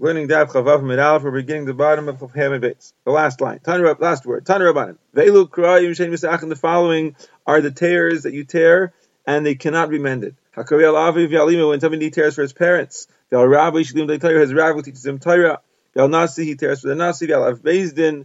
learning Daf Chavav Midal, we're beginning the bottom of Hamid Bates. The last line. Tanur, last word. Tanur Rabbanan. Velu Krayim Shen Misach, and the following are the tears that you tear, and they cannot be mended. Hakariel Aviv Yalima, when somebody tears for his parents. Val Rabbi Shalim De Torah, his Rabbi teaches him Torah. Val Nasi, he tears for the Nasi. Val Av Bezdin,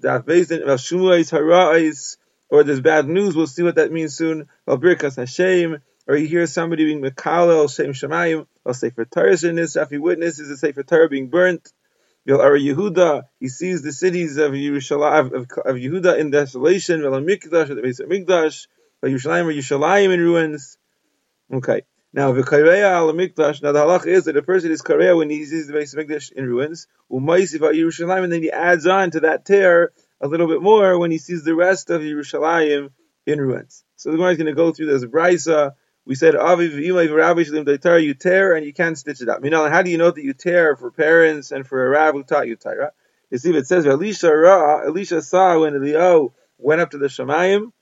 Daf Bezdin. Val Shumuais Hara'is, or there's bad news, we'll see what that means soon. Val Birkas Hashem, or you hear somebody being Mekalel, Shem Shemayim, I'll say for Torah if he witnesses a Sefer Torah being burnt. Ara Yehuda, he sees the cities of Yerushalayim, of, of Yehuda in desolation, Vel Mikdash, the base of Mikdash, Yerushalayim, or Yerushalayim in ruins. Okay. Now, v'kareya al mikdash. Now, the halach is that a person is kareya when he sees the base of mikdash in ruins. U'maisiv Yerushalayim, and then he adds on to that tear a little bit more when he sees the rest of Yerushalayim in ruins. So the Gemara is going to go through this brisa we said you tear and you can't stitch it up. You know, how do you know that you tear for parents and for a rabbi who taught you Torah? You see, it says Elisha Ra, Elisha saw when Eliyahu went up to the Shemayim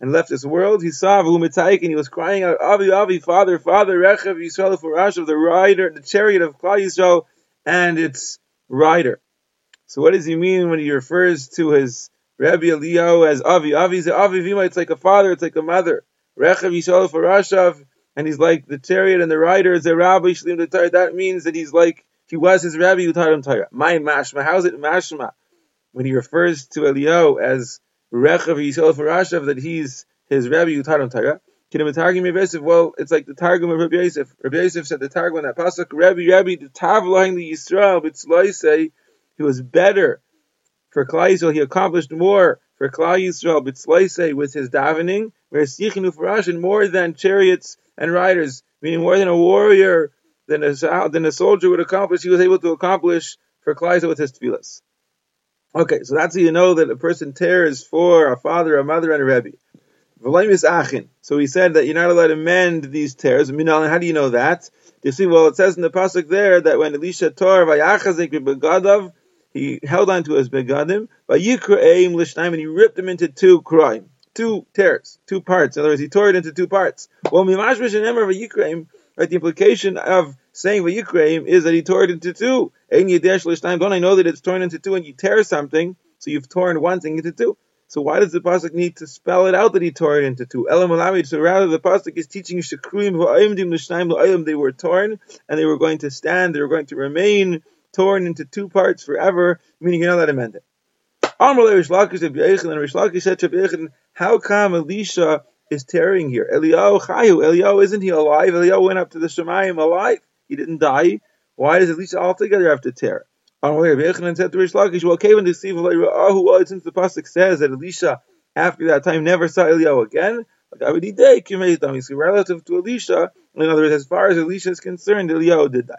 and left this world. He saw V'umitaik and he was crying out, Avi, Avi, Father, Father, Rechav Yisrael for of the rider, the chariot of Klal Yisrael and its rider. So what does he mean when he refers to his Rabbi Eliyahu as Avi? Avi is Avi Vima, it's like a father, it's like a mother. Rechav Yishol for Rashav, and he's like the chariot and the rider is a rabbi Shlim the Torah. That means that he's like he was his rabbi who taught him Torah. My mashma, how's it mashma? When he refers to Eliyahu as Rechav Yishol for Rashav, that he's his rabbi who taught him Torah. Well, it's like the Targum of Rabbi Yosef. Rabbi Yosef said the Targum that pasuk, Rabbi, Rabbi, the Tavlahin the Yisrael, but say he was better for Yisrael. He accomplished more for Klal Yisrael, but with his davening more than chariots and riders, meaning more than a warrior, than a, than a soldier would accomplish, he was able to accomplish for Klaisa with his tefillas. Okay, so that's how you know that a person tears for a father, a mother, and a rebbe. So he said that you're not allowed to mend these tears. How do you know that? You see, well, it says in the pasuk there that when Elisha tore vayachazik begadav, he held on to his begadim, vayikra lishnaim, and he ripped them into two crime two tears, two parts. In other words, he tore it into two parts. Well, mimashmish and emer v'yikraim, right? The implication of saying v'yikraim is that he tore it into two. Ein Don't I know that it's torn into two and you tear something, so you've torn one thing into two. So why does the pasuk need to spell it out that he tore it into two? Elam So rather, the pasuk is teaching you shakruim v'ayimdim l'shnayim l'ayim. They were torn and they were going to stand. They were going to remain torn into two parts forever. Meaning you're not allowed to mend it. Rish Lakish and Rish Lakish said to how come Elisha is tearing here? Eliyahu Chayu, Eliyahu isn't he alive? Eliyahu went up to the Shemayim alive. He didn't die. Why does Elisha altogether have to tear? Amr Yechanan said to Rish Lakish, well, Kavan to see since the pasuk says that Elisha after that time never saw Eliyahu again. Relative to Elisha, in other words, as far as Elisha is concerned, Eliyahu did die.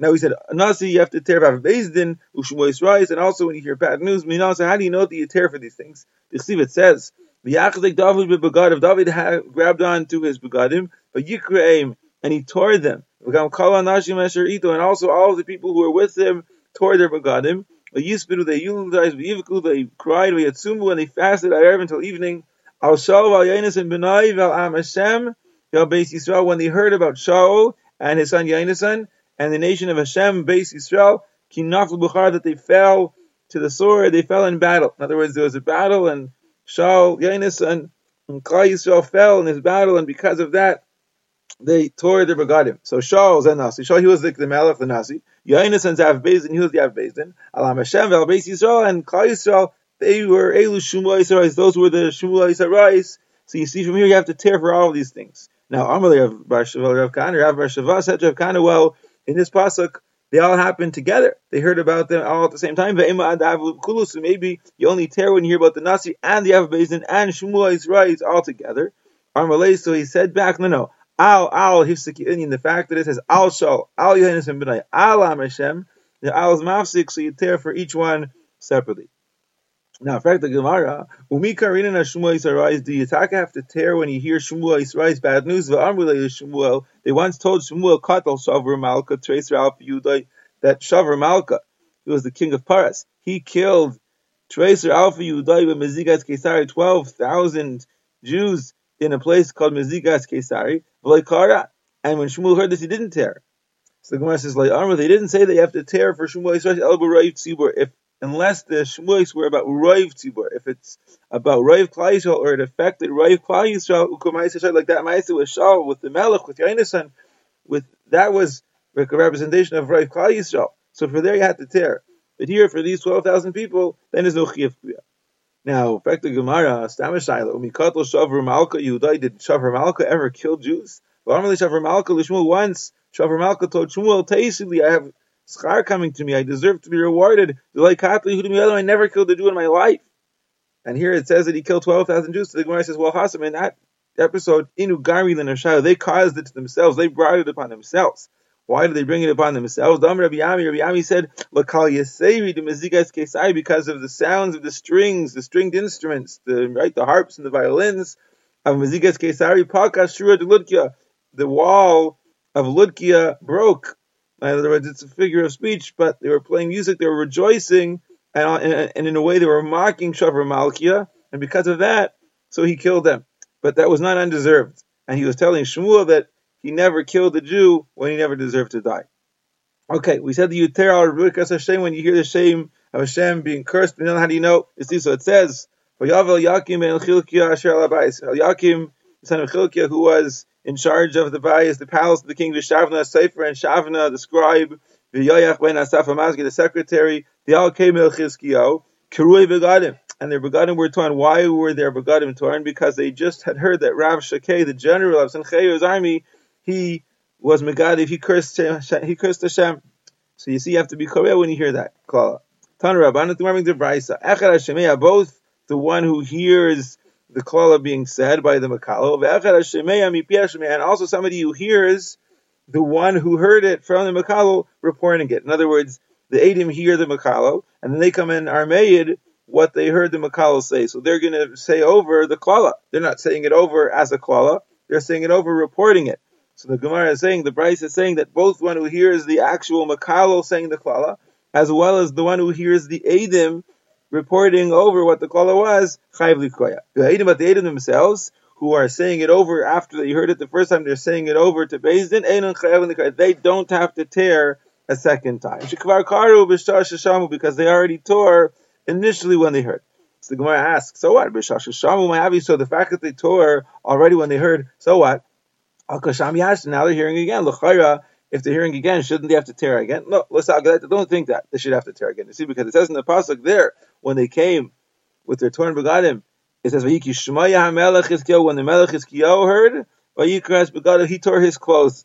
Now we said Nasi, you have to tear Vav Bezdin, Ushmois Rise, and also when you hear bad news, so how do you know that you tear for these things? The Chsiv it says, V'yachzik David begadim. David had, grabbed on to his begadim, but Yikreim, and he tore them. And also all of the people who were with him tore their begadim. Yispidu, they utilized, V'yivku, they cried, V'yatsumu, and they fasted at until evening. Al Shaul, Al and Benai, Val Am Hashem, Val Beis Yisrael, when they heard about Shaul and his son Yainasan, and the nation of Hashem, Beis Yisrael, Kinafl Bukhar, that they fell to the sword, they fell in battle. In other words, there was a battle, and Shaul, Yanis, and, and Klal Yisrael fell in this battle, and because of that, they tore their begadim. So Shaul and Nasi. Shaul, he was like the Melech, the Nasi. Yanis and Zav Bezin, he was the Av Bezin. Alam Hashem, Vel Beis Yisrael, and Klal Yisrael, they were Elu Shumua Yisrael, those were the Shumua Yisrael. So you see from here, you have to tear for all of these things. Now, Amalei of Bar Shava, Rav Kana, Rav Bar Shava said to Rav Kana, well, in this pasuk, they all happened together. They heard about them all at the same time. So maybe you only tear when you hear about the Nasi and the Avabazin and Shmuel Israel all together. So he said back, no, no. Al al the fact that it says al shal al yohanis al am Hashem, the al is mafsik, so you tear for each one separately. Now, in fact, the Gemara, Umi Karina na Shmuel Yisrael, do you have to tear when you hear Shmuel Yisrael's bad news? They once told Shmuel Katal Shavr Malka, Tracer Alpha Yudai, that Shavr Malka, he was the king of Paras, he killed Tracer Alpha Yudai with Mezigas Kesari, 12,000 Jews in a place called Mezigas Kesari, and when Shmuel heard this, he didn't tear. So the Gemara says, like, they didn't say that you have to tear for Shmuel Yisrael El Tzibur, if unless the Shmuels were about Raiv Tzibur, if it's about Raiv Klal or it affected Raiv Klal Yisrael, Yisrael, like that Ma'aseh with Shaul, with the Melech, with Yainasan, with that was a representation of Raiv Klal. So for there you had to tear. But here, for these 12,000 people, then there's no Chiyaf Kriya. Now, back to Gemara, Stamashayla, Umikatl Shavar Malka Yudai, did Shavar Malka ever kill Jews? Normally Shavar Malka Lishmul once, Shavar Malka told Shmuel, Taisili, I have schar coming to me, I deserve to be rewarded. I never killed a Jew in my life. And here it says that he killed 12,000 Jews. So the Gemara says, well, Hassam, in that episode, Inu Gari the nashayu, they caused it to themselves, they brought it upon themselves. Why did they bring it upon themselves? Dam Rabbi Yami, Rabbi Yami said, "Lakal Yasevi to Mezigas Kesari because of the sounds of the strings, the stringed instruments, the right, the harps and the violins of Mezigas Kesari. Pakas Shura the wall of Ludkia broke. In other words, it's a figure of speech, but they were playing music, they were rejoicing, and, uh, and in a way they were mocking Shavar Malkia, and because of that, so he killed them. But that was not undeserved. And he was telling Shmuel that he never killed a Jew when he never deserved to die. Okay, we said the Yuter al Rukas Hashem when you hear the shame of Hashem being cursed. You know how do you know? You see, so it says, Yakim son of Chilkia, who was in charge of the bayis, the palace of the king, Vishavna Sefer and Shavna, the scribe, V'yoyach ben Asaf Amazgi, the secretary, the Al Kemel Chizkiyo, Kirui Begadim. And their Begadim were torn. Why were their Begadim torn? Because they just had heard that Rav Shakeh, the general of Sancheyo's army, he was Megadiv, he cursed he cursed Hashem. So you see, you have to be correct when you hear that. Klala. Both the one who hears the klala being said by the makalo, and also somebody who hears the one who heard it from the makalo reporting it. In other words, the Adim hear the makalo, and then they come in Armeid what they heard the makalo say. So they're going to say over the klala. They're not saying it over as a klala. They're saying it over, reporting it. So the Gemara is saying, the Bryce is saying that both one who hears the actual Makalo saying the Klala, as well as the one who hears the Adim reporting over what the Klala was, Chayv Likoya. The but the Adim themselves, who are saying it over after they heard it the first time, they're saying it over to Bezdin, they don't have to tear a second time. Because they already tore initially when they heard. So the Gemara asks, so what? So the fact that they tore already when they heard, so what? Now they're hearing again. If they're hearing again, shouldn't they have to tear again? No, don't think that. They should have to tear again. You see, because it says in the Pasuk there, when they came with their torn begadim, it says, HaMelech when the Melech Hizkiyahu heard, Vayikras begadim, he tore his clothes.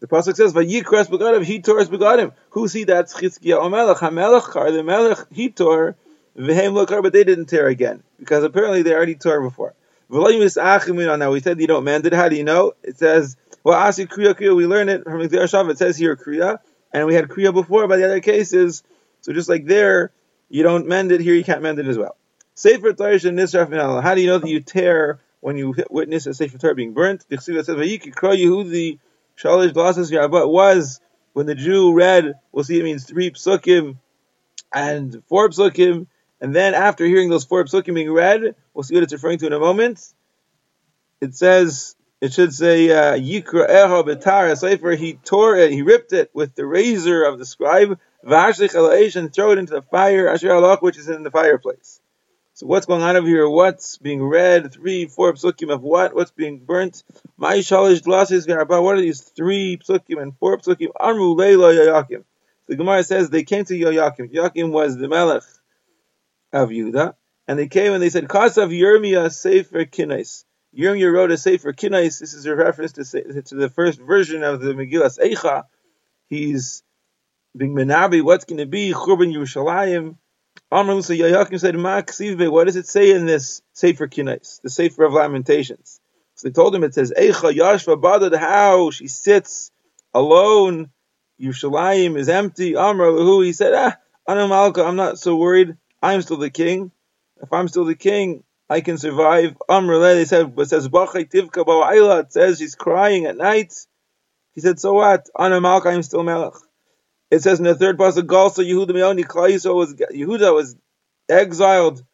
The Pasuk says, Vayikras begadim, he tore his begadim. Who see that's Chizkiyahu Melech, HaMelech Kar, the Melech, he tore, V'hem Lokar, but they didn't tear again, because apparently they already tore before. Now we said you don't mend it. How do you know? It says, well, Asi Kriya Kriya, we learn it from Shav. It says here Kriya, and we had Kriya before by the other cases. So just like there, you don't mend it, here you can't mend it as well. Sefer Torah Nisraf How do you know that you tear when you witness a Sefer Torah being burnt? The Yehudi Shalish Glasses Yarba was when the Jew read, we'll see it means three psukim and four psukim, and then after hearing those four psukim being read, we'll see what it's referring to in a moment. It says, it should say, uh, Yikra Eha Betar Sefer, he tore it, he ripped it with the razor of the scribe, Vashlich Alaish, and throw it into the fire, Asher Alach, which is in the fireplace. So what's going on over here? What's being read? Three, four psukim of what? What's being burnt? My shalish glasses what are these three psukim and four psukim? Amru Leila Yoyakim. The Gemara says they came to Yoyakim. Yoyakim was the Melech of Yudah, and they came and they said, Kasav Yirmiyah Sefer Kinais. Yirmiyah wrote a Sefer Kinais. This is a reference to, to the first version of the Megillas Eicha. He's being Menabi, what's going to be Churban Yerushalayim. Amr Musa Yayakim said, Ma what does it say in this Sefer Kinais, the Sefer of Lamentations? So they told him it says, Eicha Yashva Badad, how she sits alone. Yerushalayim is empty. Amr Lahu, he said, ah, Anamalka, I'm not so worried. I'm still the king. If I'm still the king, I can survive. Amrele, they said, but says Bachay Tivka it says she's crying at night. He said, so what? Ana Malka, I'm still Melech. It says in the third pasuk, Galsa Yehuda Meoni, was, Yehuda was exiled,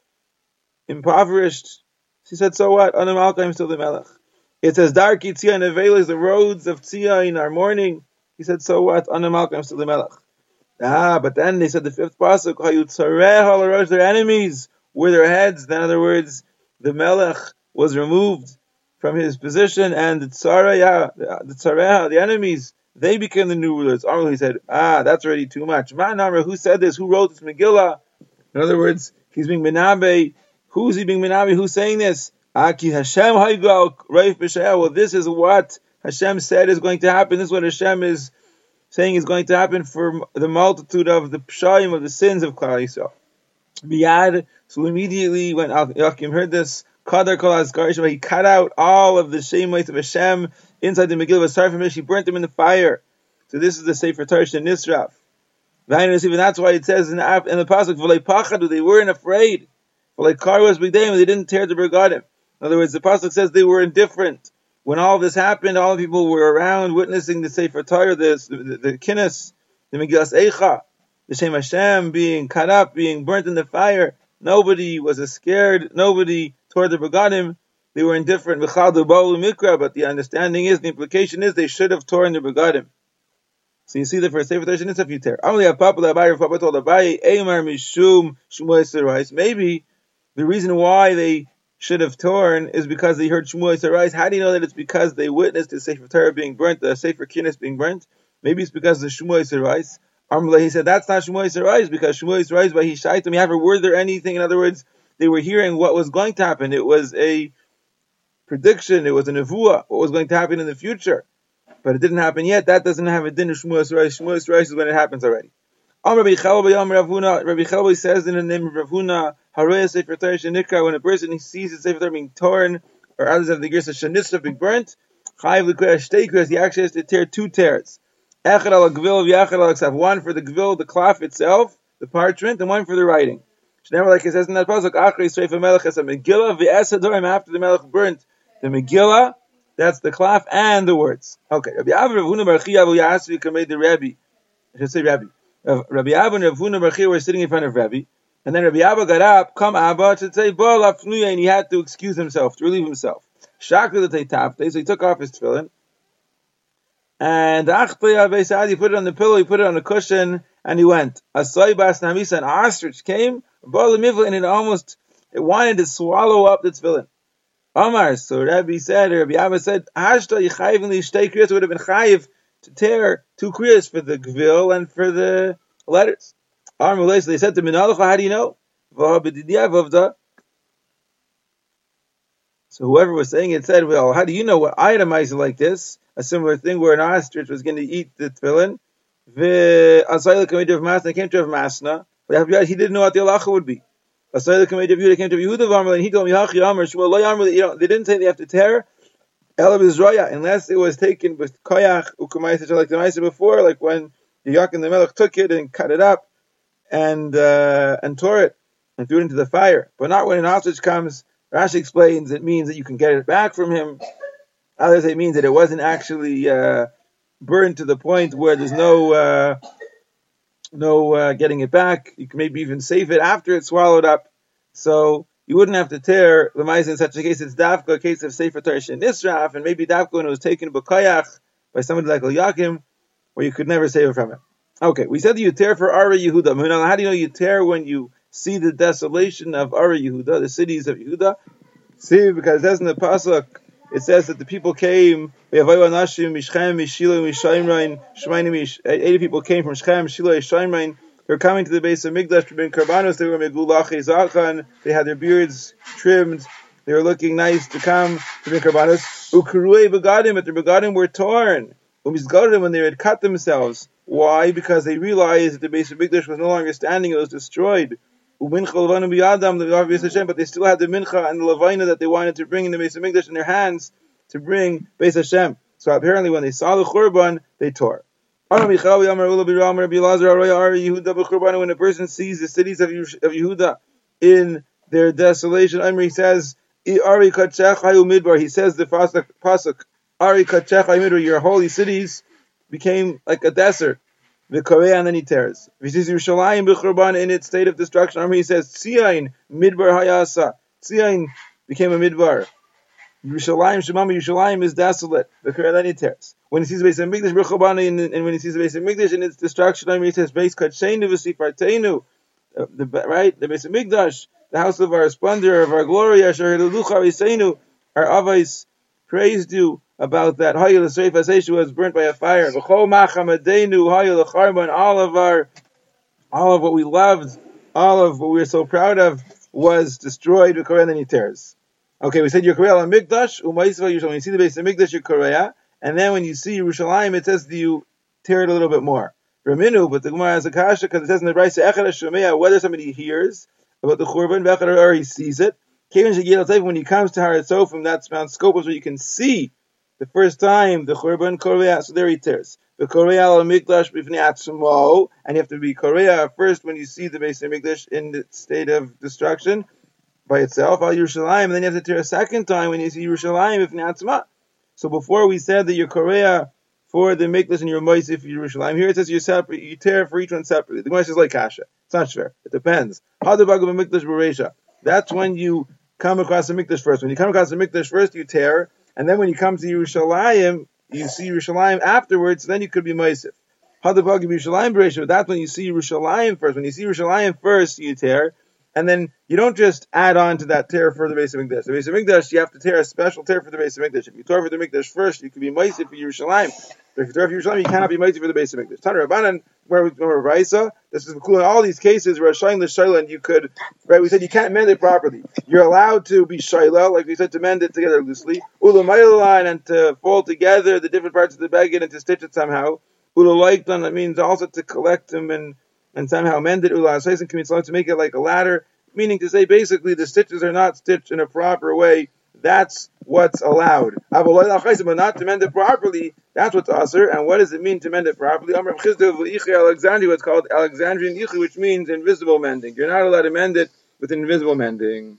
impoverished. She said, so what? Ana Malka, I'm still the Melech. It says, Darki Tzia Nevelis, the roads of Tzia in our mourning. He said, so what? Anamalkam still the melech. Ah, but then they said the fifth pasuk, Hayutzareh their enemies were their heads. In other words, the melech was removed from his position, and the tzareh, the tzareh, the enemies, they became the new rulers. He said, ah, that's already too much. Ma'anamra, who said this? Who wrote this Megillah? In other words, he's being minabe. Who's he being minabe? Who's saying this? Aki Hashem Well, this is what Hashem said is going to happen. This is what Hashem is saying is going to happen for the multitude of the pshayim of the sins of Klal Yisrael. Biyad, so immediately when Yakim heard this, Kadar Kol he cut out all of the shemais of Hashem inside the Megillah of from he burnt them in the fire. So this is the Sefer Torah and Nisraf. Even that's why it says in the, in the pasuk, they weren't afraid. Was they didn't tear the Bergadim. In other words, the pasuk says they were indifferent. When all this happened, all the people were around witnessing the Sefer Torah, the, the, the Kinnis, the Megillas Eicha, the Shem Hashem being cut up, being burnt in the fire. Nobody was scared. Nobody tore the Begadim. They were indifferent. But the understanding is, the implication is, they should have torn the Begadim. So you see the first Sefer Torah is a few tear. Maybe the reason why they should have torn is because they heard Shmuel Sarais. How do you know that it's because they witnessed the Sefer Torah being burnt, the Sefer Kinnis being burnt? Maybe it's because of the Shmuel Sarais. He said that's not Shmuel Sarais because Shmuel Sarais by Hishaitim, ever were there anything? In other words, they were hearing what was going to happen. It was a prediction. It was a nevuah. What was going to happen in the future, but it didn't happen yet. That doesn't have a din of Shmuel Sarais. Shmuel Sarais is when it happens already. Rabbi Chelba says in the name of Ravuna, Haraya Sefer Torah Shenikra, when a person sees the Sefer Torah being torn, or others have the Gersa Shanisra being burnt, Chayiv L'Koyah Shteikras, he actually has to tear two tears. Echad al Gvil, V'yachad al Aksav, one for the Gvil, the cloth itself, the parchment, and one for the writing. Never like it says in that pasuk, Achri Sreif Melech as a Megillah v'Esadorim after the Melech burnt the Megillah, that's the cloth and the words. Okay, Rabbi Avra Ravuna Barchi Abu Yasri made the Rabbi. I should say Rabbi. Rabbi and Ravuna Barchi were sitting in front of Rabbi, and then Rabbi Abba got up, come Abba, to say Bo and he had to excuse himself, to relieve himself. Shakra the so he took off his tefillin, and he put it on the pillow, he put it on the cushion, and he went. Asai Bas Namisa, an ostrich came, and it almost it wanted to swallow up the tefillin. Omar, so Rabbi said, Rabbi Abba said, Hashta Yichayiv and would have been chayiv to tear two kriyas for the gvil and for the letters. Armulay, so they said to Minalacha, how do you know? So whoever was saying it said, well, how do you know what itemized like this? A similar thing where an ostrich was going to eat the tefillin. They came to have masna, but he didn't know what the halacha would be. They came to Yehuda and he told me, they didn't say they have to tear, unless it was taken with koyach ukumayis, like the Maisa before, like when the Yak and the Melech took it and cut it up and uh, and tore it and threw it into the fire. But not when an ostrich comes. Rashi explains it means that you can get it back from him. Others it means that it wasn't actually uh, burned to the point where there's no uh, no uh, getting it back. You can maybe even save it after it's swallowed up. So you wouldn't have to tear the mice in such a case. It's dafka, a case of Sefer Torah Nisraf, and maybe dafka when it was taken by somebody like Yakim, where you could never save it from it. Okay, we said that you tear for Ara Yehuda. How do you know you tear when you see the desolation of Ara Yehuda, the cities of Yehuda? See, because it says in the pasuk, it says that the people came. We have Eighty people came from Shechem, Shiloh, Shaimrain, they were coming to the base of Migdash to bring karbanos. They were megulachi zachan. They had their beards trimmed. They were looking nice to come to bring karbanos. Ukurue begadim, but their begadim were torn. Umizgadim when they had cut themselves. Why? Because they realized that the base of Migdash was no longer standing; it was destroyed. But they still had the mincha and the levina that they wanted to bring in the base of Migdash in their hands to bring base Hashem. So apparently, when they saw the churban, they tore. When a person sees the cities of Yehuda in their desolation, Amri says, He says the pasuk, Ari your holy cities became like a desert. The Korea and he tears. Sees Yerushalayim b'churban in its state of destruction, he says, Tzion Midbar Hayasa. Tzion became a Midbar. Yerushalayim Shemama Yerushalayim is desolate. Then he tears. When he sees the base of B'Chabani, and, and when he sees the base of Migdash and its destruction, he says base Kachenu V'Sifarteinu. The right, the base of the house of our splendor, of our glory, Asher Hilucha our avais praised you about that. Hayil Seif Aseshu was burnt by a fire. V'Chol. All of our, all of what we loved, all of what we were so proud of was destroyed. He tears. Okay, we said Yekorea Mikdash, Umaisva Yerushalayim. When you see the base of Mikdash, Yekorea, and then when you see Yerushalayim, it says that you tear it a little bit more. Raminu, but the Gemara has a kasha because it says in the Brisa Echad Shemea whether somebody hears about the Churban Vechad or he sees it. When he comes to Haratzo from that Mount Scopus where you can see the first time the Churban Korea, so there he tears. The Korea al Mikdash b'fnei atzmo, and you have to be Korea first when you see the base of Mikdash in the state of destruction by itself, al Yerushalayim, and then you have to tear a second time when you see Yerushalayim if Natzma. So before we said that you're Korea for the Mikdash and your Moisif Yerushalayim, here it says you separate, you tear for each one separately. The Gemara is like Kasha. It's not fair. It depends. How the Mikdash Beresha. That's when you come across the Mikdash first. When you come across the Mikdash first, you tear, and then when you come to Yerushalayim, you see Yerushalayim afterwards, then you could be Moisif. Hadabag Yerushalayim But That's when you see Yerushalayim first. When you see Yerushalayim first, you tear and then you don't just add on to that tear for the base of Mikdash. The base of Mikdash, you have to tear a special tear for the base of Mikdash. If you tear for the Mikdash first, you can be Maisi for Yerushalayim. But if you tear for Yerushalayim, you cannot be Maisi for the base of Mikdash. Tanur Rabbanan, where we go Raisa, this is cool in all these cases where Shayin the Shailan, you could, right, we said you can't mend it properly. You're allowed to be Shaila, like we said, to mend it together loosely. Ulamaylan, and to fold together the different parts of the beggar and to stitch it somehow. Ulalaiktan, that means also to collect them and and somehow mend it ula and commits to make it like a ladder, meaning to say basically the stitches are not stitched in a proper way. That's what's allowed. But not to mend it properly, that's what's usher. And what does it mean to mend it properly? Alexandria, what's called Alexandrian Ichi, which means invisible mending. You're not allowed to mend it with invisible mending.